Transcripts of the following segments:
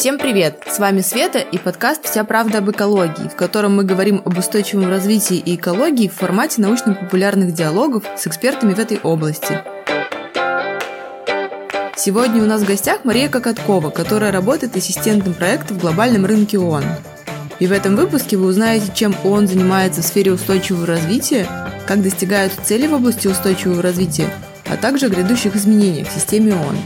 Всем привет! С вами Света и подкаст «Вся правда об экологии», в котором мы говорим об устойчивом развитии и экологии в формате научно-популярных диалогов с экспертами в этой области. Сегодня у нас в гостях Мария Кокоткова, которая работает ассистентом проекта в глобальном рынке ООН. И в этом выпуске вы узнаете, чем ООН занимается в сфере устойчивого развития, как достигают цели в области устойчивого развития, а также о грядущих изменениях в системе ООН.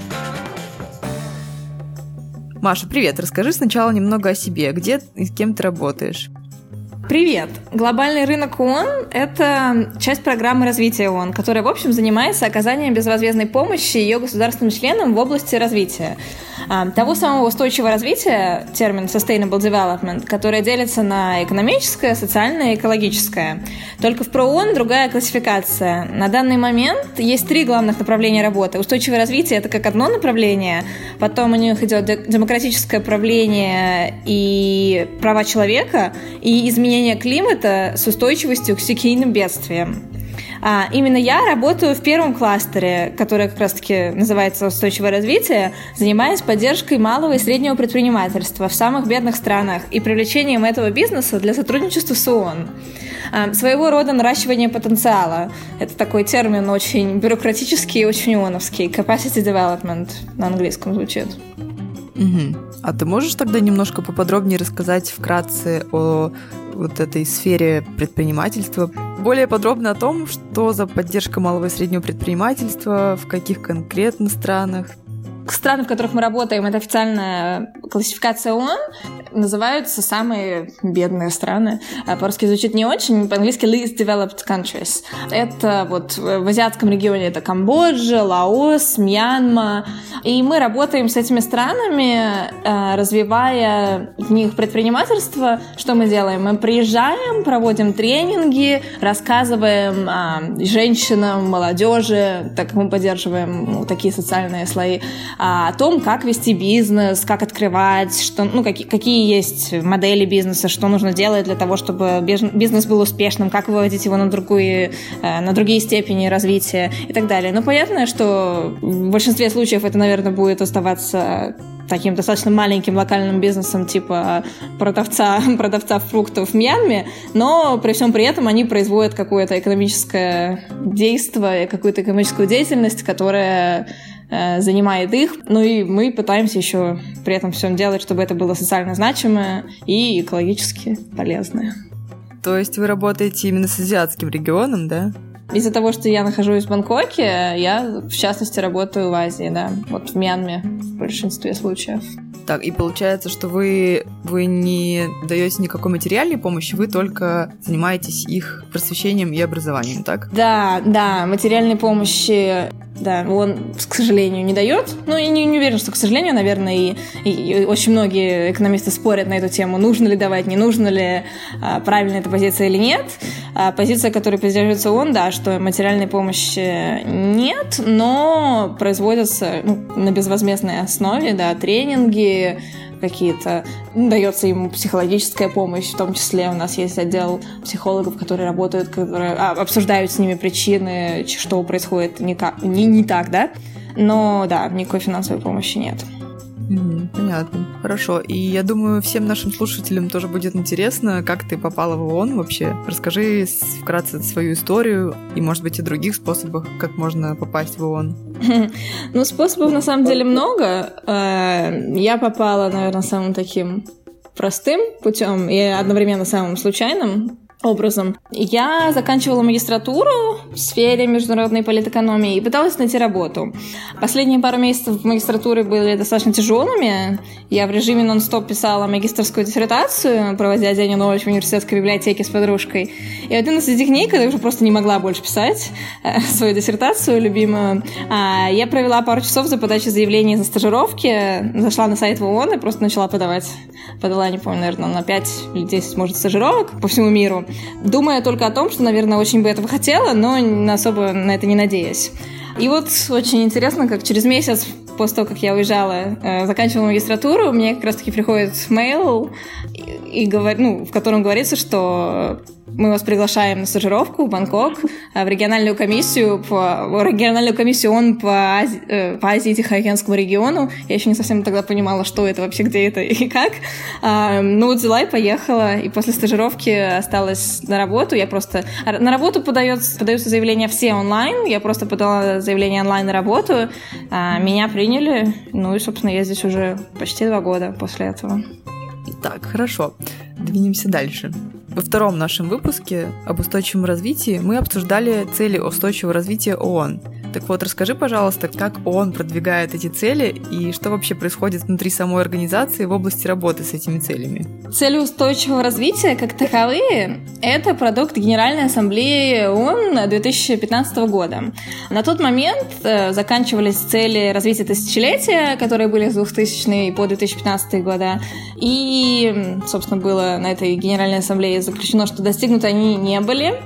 Маша, привет. Расскажи сначала немного о себе. Где и с кем ты работаешь? Привет! Глобальный рынок ООН – это часть программы развития ООН, которая, в общем, занимается оказанием безвозмездной помощи ее государственным членам в области развития. А, того самого устойчивого развития, термин sustainable development, которое делится на экономическое, социальное и экологическое. Только в ПРООН другая классификация. На данный момент есть три главных направления работы. Устойчивое развитие – это как одно направление, потом у них идет демократическое правление и права человека, и изменение климата с устойчивостью к стихийным бедствиям. А, именно я работаю в первом кластере, который как раз-таки называется «Устойчивое развитие», занимаясь поддержкой малого и среднего предпринимательства в самых бедных странах и привлечением этого бизнеса для сотрудничества с ООН. А, своего рода наращивание потенциала. Это такой термин очень бюрократический и очень ООНовский. Capacity development на английском звучит. Угу. А ты можешь тогда немножко поподробнее рассказать вкратце о вот этой сфере предпринимательства? Более подробно о том, что за поддержка малого и среднего предпринимательства, в каких конкретно странах страны, в которых мы работаем, это официальная классификация ООН, называются самые бедные страны. А по-русски звучит не очень, по-английски least developed countries. Это вот в азиатском регионе это Камбоджа, Лаос, Мьянма. И мы работаем с этими странами, э, развивая в них предпринимательство. Что мы делаем? Мы приезжаем, проводим тренинги, рассказываем женщинам, молодежи, так как мы поддерживаем ну, такие социальные слои, а, о том, как вести бизнес, как открывать, что, ну, какие, какие есть модели бизнеса, что нужно делать для того, чтобы бизнес был успешным, как выводить его на другие, э, на другие степени развития и так далее. Но понятно, что в большинстве случаев это, наверное, будет оставаться таким достаточно маленьким локальным бизнесом типа продавца, продавца фруктов в Мьянме, но при всем при этом они производят какое-то экономическое действие, какую-то экономическую деятельность, которая занимает их. Ну и мы пытаемся еще при этом всем делать, чтобы это было социально значимое и экологически полезное. То есть вы работаете именно с азиатским регионом, да? Из-за того, что я нахожусь в Бангкоке, я, в частности, работаю в Азии, да, вот в Мьянме в большинстве случаев. Так, и получается, что вы, вы не даете никакой материальной помощи, вы только занимаетесь их просвещением и образованием, так? Да, да, материальной помощи да, он, к сожалению, не дает. Ну, и не, не уверен, что, к сожалению, наверное, и, и, и очень многие экономисты спорят на эту тему, нужно ли давать, не нужно ли, а, правильная эта позиция или нет. А позиция, которой поддерживается он, да, что материальной помощи нет, но производятся ну, на безвозмездной основе, да, тренинги, какие-то, дается ему психологическая помощь, в том числе у нас есть отдел психологов, которые работают, которые а, обсуждают с ними причины, что происходит не, как, не, не так, да, но да, никакой финансовой помощи нет. Понятно. Хорошо. И я думаю, всем нашим слушателям тоже будет интересно, как ты попала в ООН вообще. Расскажи вкратце свою историю и, может быть, о других способах, как можно попасть в ООН. Ну, способов на самом деле много. Э, я попала, наверное, самым таким простым путем и одновременно самым случайным образом. Я заканчивала магистратуру в сфере международной политэкономии и пыталась найти работу. Последние пару месяцев магистратуры были достаточно тяжелыми. Я в режиме нон-стоп писала магистрскую диссертацию, проводя день и ночь в университетской библиотеке с подружкой. И один из этих дней, когда я уже просто не могла больше писать э, свою диссертацию любимую, э, я провела пару часов за подачей заявлений за стажировки, зашла на сайт ООН и просто начала подавать. Подала, не помню, наверное, на 5 или 10, может, стажировок по всему миру думая только о том, что, наверное, очень бы этого хотела, но особо на это не надеясь. И вот очень интересно, как через месяц после того, как я уезжала, э, заканчивала магистратуру, мне как раз-таки приходит мейл, и, и говор... ну, в котором говорится, что мы вас приглашаем на стажировку в Бангкок, в региональную комиссию, по, региональную комиссию ООН по Азии, э, по Азии Тихоокеанскому региону. Я еще не совсем тогда понимала, что это вообще, где это и как. А, ну взяла и поехала, и после стажировки осталась на работу. Я просто... На работу подается, подаются заявления все онлайн, я просто подала заявление онлайн на работу, а, меня приняли, ну и, собственно, я здесь уже почти два года после этого. Так, хорошо. Двинемся дальше. Во втором нашем выпуске об устойчивом развитии мы обсуждали цели устойчивого развития ООН. Так вот, расскажи, пожалуйста, как ООН продвигает эти цели и что вообще происходит внутри самой организации в области работы с этими целями? Цели устойчивого развития, как таковые, это продукт Генеральной Ассамблеи ООН 2015 года. На тот момент э, заканчивались цели развития тысячелетия, которые были с 2000 по 2015 года. И, собственно, было на этой Генеральной Ассамблее заключено, что достигнуты они не были.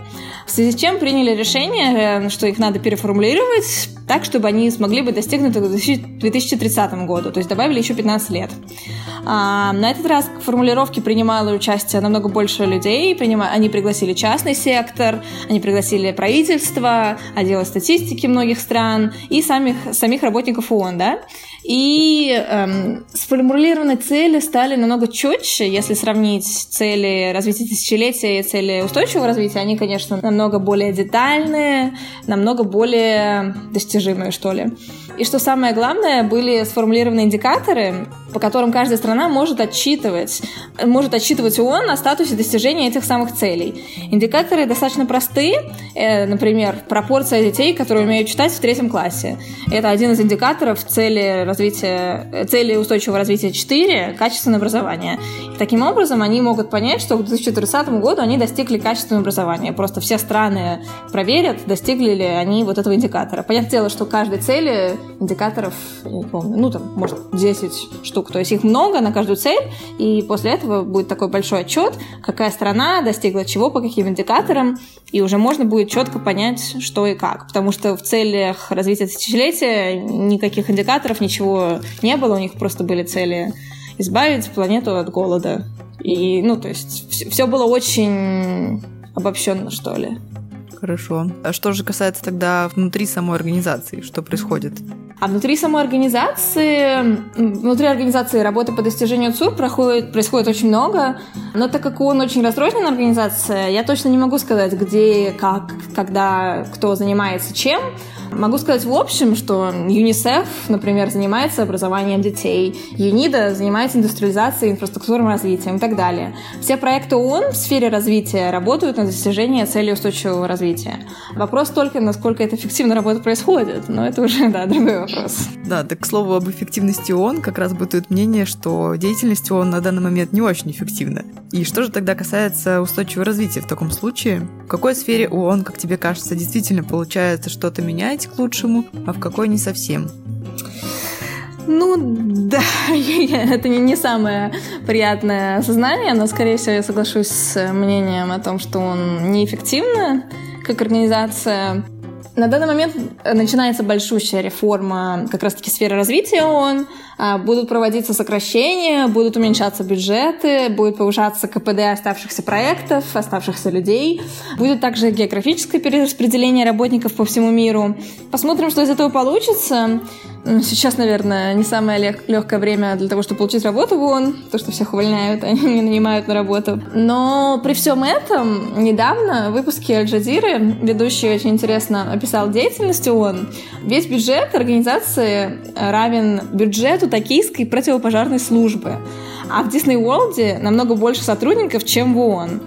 В связи с чем приняли решение, э, что их надо переформулировать так, чтобы они смогли быть достигнуты к 2030 году, то есть добавили еще 15 лет. А, на этот раз к формулировке принимало участие намного больше людей, они пригласили частный сектор, они пригласили правительство, отделы статистики многих стран и самих, самих работников ООН, да, и эм, сформулированные цели стали намного четче, если сравнить цели развития тысячелетия и цели устойчивого развития. Они, конечно, намного более детальные, намного более достижимые, что ли. И что самое главное, были сформулированы индикаторы, по которым каждая страна может отчитывать, может отчитывать ООН о статусе достижения этих самых целей. Индикаторы достаточно простые. Э, например, пропорция детей, которые умеют читать в третьем классе. Это один из индикаторов цели, развития, цели устойчивого развития 4 – качественное образование. И таким образом они могут понять, что к 2030 году они достигли качественного образования. Просто все страны проверят, достигли ли они вот этого индикатора. Понятное дело, что каждой цели индикаторов, не помню, ну там, может, 10 штук. То есть их много на каждую цель, и после этого будет такой большой отчет, какая страна достигла чего, по каким индикаторам, и уже можно будет четко понять, что и как. Потому что в целях развития тысячелетия никаких индикаторов, ничего не было, у них просто были цели избавить планету от голода. И, ну, то есть все было очень обобщенно, что ли. Хорошо. А что же касается тогда внутри самой организации, что происходит? А внутри самой организации, внутри организации работы по достижению ЦУР проходит, происходит очень много, но так как он очень разрозненная организация, я точно не могу сказать, где, как, когда, кто занимается чем. Могу сказать в общем, что ЮНИСЕФ, например, занимается образованием детей, ЮНИДА занимается индустриализацией, инфраструктурным развитием и так далее. Все проекты ООН в сфере развития работают на достижение цели устойчивого развития. Вопрос только, насколько это эффективно работа происходит, но это уже, да, другой вопрос. Да, так к слову об эффективности ООН, как раз бытует мнение, что деятельность ООН на данный момент не очень эффективна. И что же тогда касается устойчивого развития в таком случае? В какой сфере ООН, как тебе кажется, действительно получается что-то менять, менять к лучшему, а в какой не совсем. Ну, да, это не, не самое приятное осознание, но, скорее всего, я соглашусь с мнением о том, что он неэффективно как организация. На данный момент начинается большущая реформа как раз-таки сферы развития ООН. А, будут проводиться сокращения, будут уменьшаться бюджеты, будет повышаться КПД оставшихся проектов, оставшихся людей. Будет также географическое перераспределение работников по всему миру. Посмотрим, что из этого получится. Сейчас, наверное, не самое лег- легкое время для того, чтобы получить работу в ООН, то, что всех увольняют, они не нанимают на работу. Но при всем этом, недавно в выпуске Аль-Джазиры ведущий очень интересно описал деятельность ООН. Весь бюджет организации равен бюджету токийской противопожарной службы. А в Disney World намного больше сотрудников, чем в ООН.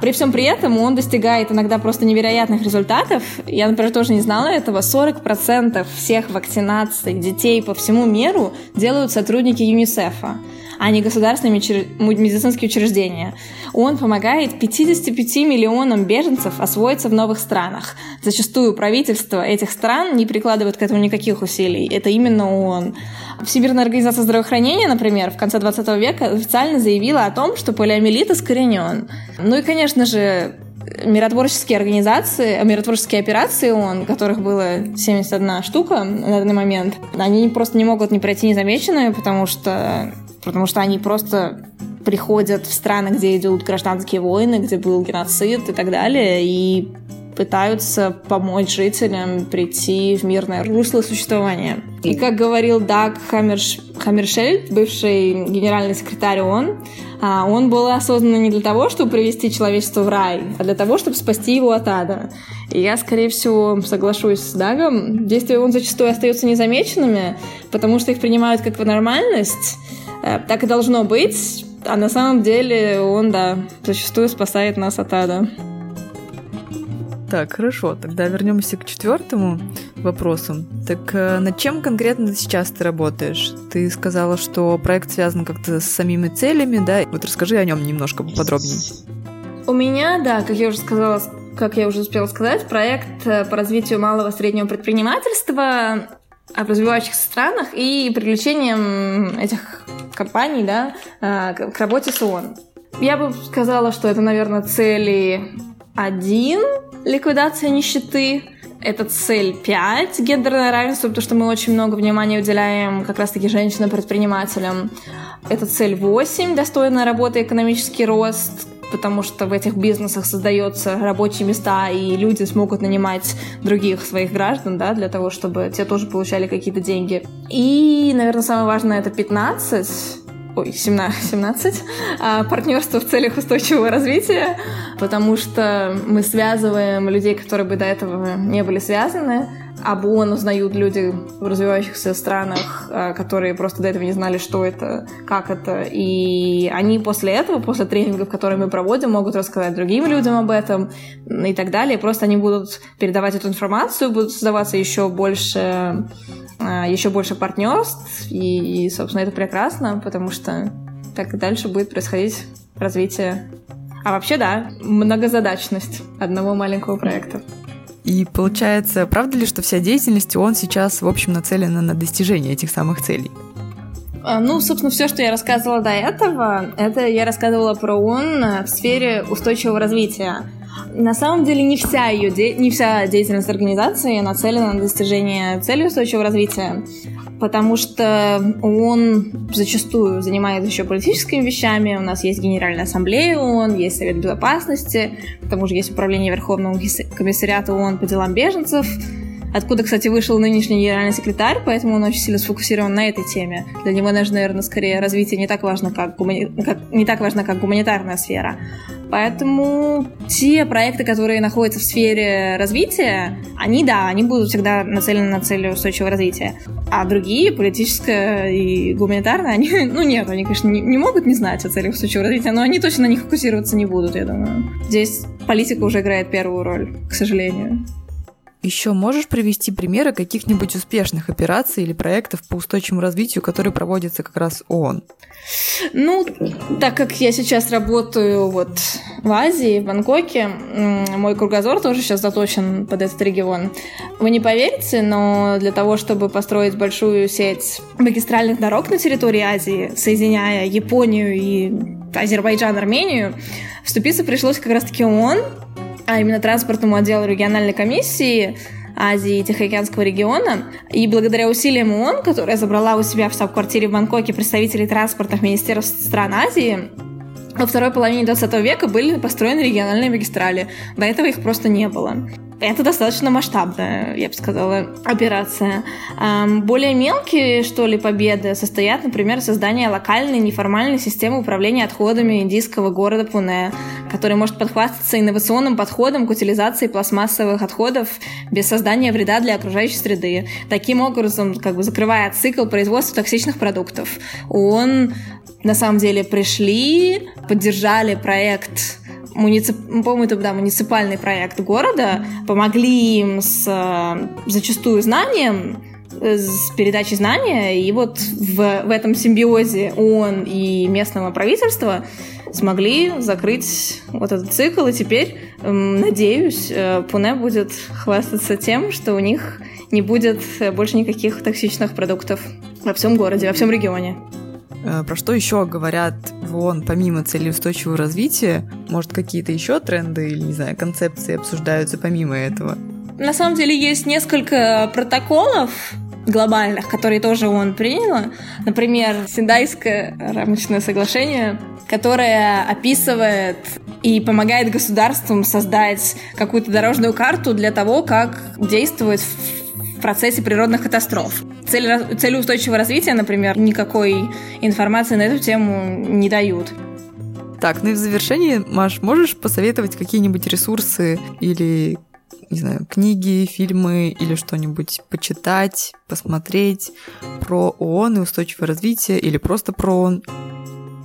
При всем при этом он достигает иногда просто невероятных результатов. Я, например, тоже не знала этого. 40% всех вакцинаций детей по всему миру делают сотрудники ЮНИСЕФа а не государственные медицинские учреждения. Он помогает 55 миллионам беженцев освоиться в новых странах. Зачастую правительства этих стран не прикладывают к этому никаких усилий. Это именно он. Всемирная организация здравоохранения, например, в конце 20 века официально заявила о том, что полиомиелит искоренен. Ну и, конечно же, миротворческие организации, миротворческие операции ООН, которых было 71 штука на данный момент, они просто не могут не пройти незамеченными, потому что, потому что они просто приходят в страны, где идут гражданские войны, где был геноцид и так далее, и пытаются помочь жителям прийти в мирное русло существования. И как говорил Даг Хаммерш... Хаммершельд, бывший генеральный секретарь ООН, а, он был осознан не для того, чтобы привести человечество в рай, а для того, чтобы спасти его от ада. И я, скорее всего, соглашусь с Дагом. Действия ООН зачастую остаются незамеченными, потому что их принимают как нормальность. Э, так и должно быть. А на самом деле он, да, зачастую спасает нас от ада. Так, хорошо, тогда вернемся к четвертому вопросу. Так э, над чем конкретно сейчас ты работаешь? Ты сказала, что проект связан как-то с самими целями, да? Вот расскажи о нем немножко поподробнее. У меня, да, как я уже сказала, как я уже успела сказать, проект э, по развитию малого и среднего предпринимательства в развивающихся странах и привлечением этих компаний да, э, к работе с ООН. Я бы сказала, что это, наверное, цели один ликвидация нищеты. Это цель 5 гендерное равенство, потому что мы очень много внимания уделяем как раз-таки женщинам-предпринимателям. Это цель 8 достойная работа и экономический рост потому что в этих бизнесах создаются рабочие места, и люди смогут нанимать других своих граждан, да, для того, чтобы те тоже получали какие-то деньги. И, наверное, самое важное — это 15 ой, 17, 17 а, партнерство в целях устойчивого развития, потому что мы связываем людей, которые бы до этого не были связаны, об ООН узнают люди в развивающихся странах, а, которые просто до этого не знали, что это, как это. И они после этого, после тренингов, которые мы проводим, могут рассказать другим людям об этом и так далее. Просто они будут передавать эту информацию, будут создаваться еще больше а, еще больше партнерств, и, и, собственно, это прекрасно, потому что так дальше будет происходить развитие. А вообще, да, многозадачность одного маленького проекта. И получается, правда ли, что вся деятельность он сейчас, в общем, нацелена на достижение этих самых целей? А, ну, собственно, все, что я рассказывала до этого, это я рассказывала про ООН в сфере устойчивого развития. На самом деле не вся ее де... не вся деятельность организации нацелена на достижение цели устойчивого развития, потому что он зачастую занимается еще политическими вещами. У нас есть Генеральная ассамблея ООН, есть Совет безопасности, к тому же есть Управление Верховного комиссариата ООН по делам беженцев, откуда, кстати, вышел нынешний генеральный секретарь, поэтому он очень сильно сфокусирован на этой теме. Для него даже, наверное, скорее развитие не так важно, как, гумани... как... не так важно, как гуманитарная сфера. Поэтому те проекты, которые находятся в сфере развития, они, да, они будут всегда нацелены на цели устойчивого развития. А другие, политическое и гуманитарное, они, ну нет, они, конечно, не, не могут не знать о целях устойчивого развития, но они точно на них фокусироваться не будут, я думаю. Здесь политика уже играет первую роль, к сожалению. Еще можешь привести примеры каких-нибудь успешных операций или проектов по устойчивому развитию, которые проводятся как раз ООН? Ну, так как я сейчас работаю вот в Азии, в Бангкоке, мой кругозор тоже сейчас заточен под этот регион. Вы не поверите, но для того, чтобы построить большую сеть магистральных дорог на территории Азии, соединяя Японию и Азербайджан, Армению, вступиться пришлось как раз-таки ООН, а именно транспортному отделу региональной комиссии Азии и Тихоокеанского региона. И благодаря усилиям ООН, которая забрала у себя в штаб-квартире в Бангкоке представителей транспортных министерств стран Азии, во второй половине 20 века были построены региональные магистрали. До этого их просто не было. Это достаточно масштабная, я бы сказала, операция. Более мелкие, что ли, победы состоят, например, создание локальной неформальной системы управления отходами индийского города Пуне, который может подхвастаться инновационным подходом к утилизации пластмассовых отходов без создания вреда для окружающей среды. Таким образом, как бы закрывая цикл производства токсичных продуктов. Он на самом деле пришли, поддержали проект муницип... по-моему, это да, муниципальный проект города, помогли им с зачастую знанием, э, с передачей знания, и вот в, в этом симбиозе ООН и местного правительства смогли закрыть вот этот цикл, и теперь, надеюсь, э, Пуне будет хвастаться тем, что у них не будет больше никаких токсичных продуктов во всем городе, во всем регионе. Э, про что еще говорят в ООН, помимо целей устойчивого развития? Может, какие-то еще тренды или, не знаю, концепции обсуждаются помимо этого? На самом деле есть несколько протоколов, глобальных, которые тоже ООН приняла. Например, Синдайское рамочное соглашение которая описывает и помогает государствам создать какую-то дорожную карту для того, как действовать процессе природных катастроф. Цели, цели устойчивого развития, например, никакой информации на эту тему не дают. Так, ну и в завершении, Маш, можешь посоветовать какие-нибудь ресурсы или, не знаю, книги, фильмы или что-нибудь почитать, посмотреть про ООН и устойчивое развитие или просто про ООН?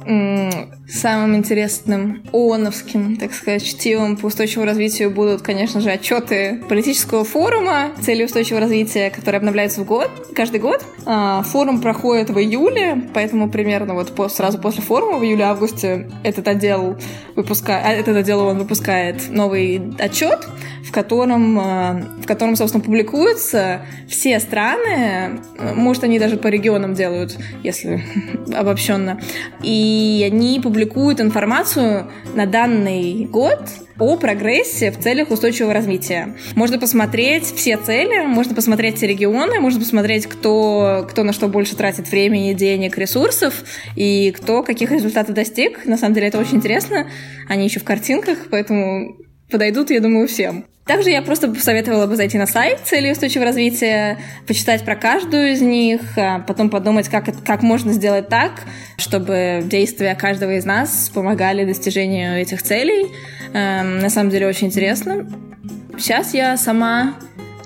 Самым интересным ООНовским, так сказать, чтивом по устойчивому развитию будут, конечно же, отчеты политического форума цели устойчивого развития, которые обновляются в год, каждый год. А, форум проходит в июле, поэтому примерно вот сразу после форума в июле-августе этот отдел выпускает, а, этот отдел он выпускает новый отчет, в котором, а, в котором, собственно, публикуются все страны, может, они даже по регионам делают, если обобщенно, и они публикуют информацию на данный год о прогрессе в целях устойчивого развития. Можно посмотреть все цели, можно посмотреть все регионы, можно посмотреть, кто, кто на что больше тратит времени, денег, ресурсов, и кто каких результатов достиг. На самом деле это очень интересно. Они еще в картинках, поэтому подойдут, я думаю, всем. Также я просто посоветовала бы зайти на сайт цели устойчивого развития, почитать про каждую из них, а потом подумать, как, как можно сделать так, чтобы действия каждого из нас помогали достижению этих целей. Эм, на самом деле очень интересно. Сейчас я сама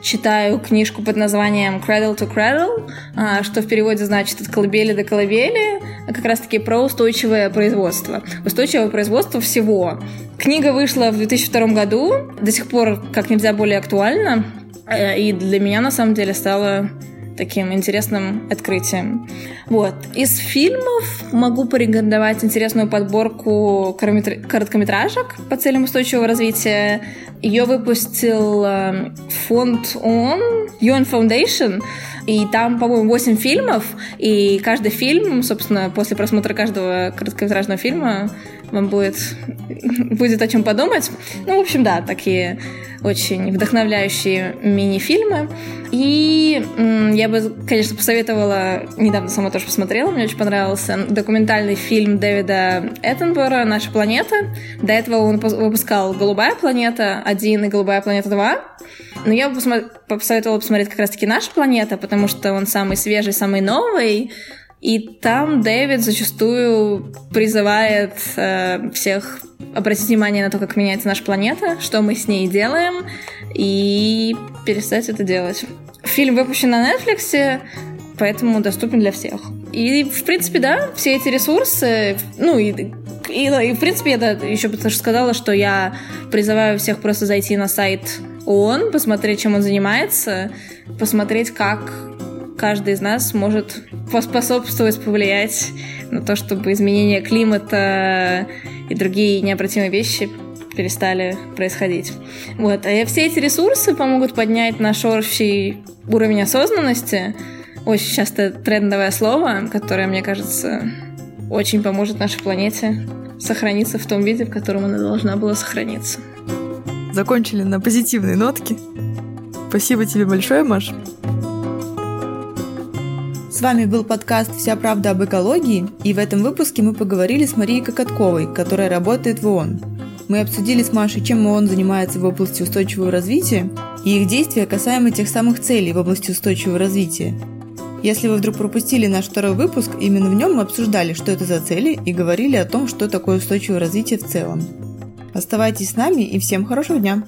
читаю книжку под названием Cradle to Cradle, а, что в переводе значит от колыбели до колыбели, как раз-таки про устойчивое производство. Устойчивое производство всего. Книга вышла в 2002 году, до сих пор как нельзя более актуальна, э, и для меня на самом деле стала таким интересным открытием. Вот. Из фильмов могу порекомендовать интересную подборку короткометражек по целям устойчивого развития. Ее выпустил э, фонд ООН, UN Foundation, и там, по-моему, 8 фильмов, и каждый фильм, собственно, после просмотра каждого короткометражного фильма вам будет, будет о чем подумать. Ну, в общем, да, такие очень вдохновляющие мини-фильмы. И я бы, конечно, посоветовала, недавно сама тоже посмотрела, мне очень понравился документальный фильм Дэвида Эттенбора «Наша планета». До этого он выпускал «Голубая планета 1» и «Голубая планета 2». Но я бы посоветовала посмотреть как раз-таки «Наша планета», потому что он самый свежий, самый новый, и там Дэвид зачастую призывает э, всех обратить внимание на то, как меняется наша планета, что мы с ней делаем, и перестать это делать. Фильм выпущен на Netflix, поэтому доступен для всех. И, в принципе, да, все эти ресурсы, ну, и, и, и в принципе, я да, еще потому сказала, что я призываю всех просто зайти на сайт ООН, посмотреть, чем он занимается, посмотреть, как каждый из нас может поспособствовать, повлиять на то, чтобы изменение климата и другие необратимые вещи перестали происходить. Вот. А все эти ресурсы помогут поднять наш общий уровень осознанности. Очень часто трендовое слово, которое, мне кажется, очень поможет нашей планете сохраниться в том виде, в котором она должна была сохраниться. Закончили на позитивной нотке. Спасибо тебе большое, Маш. С вами был подкаст «Вся правда об экологии», и в этом выпуске мы поговорили с Марией Кокотковой, которая работает в ООН. Мы обсудили с Машей, чем ООН занимается в области устойчивого развития и их действия касаемо тех самых целей в области устойчивого развития. Если вы вдруг пропустили наш второй выпуск, именно в нем мы обсуждали, что это за цели и говорили о том, что такое устойчивое развитие в целом. Оставайтесь с нами и всем хорошего дня!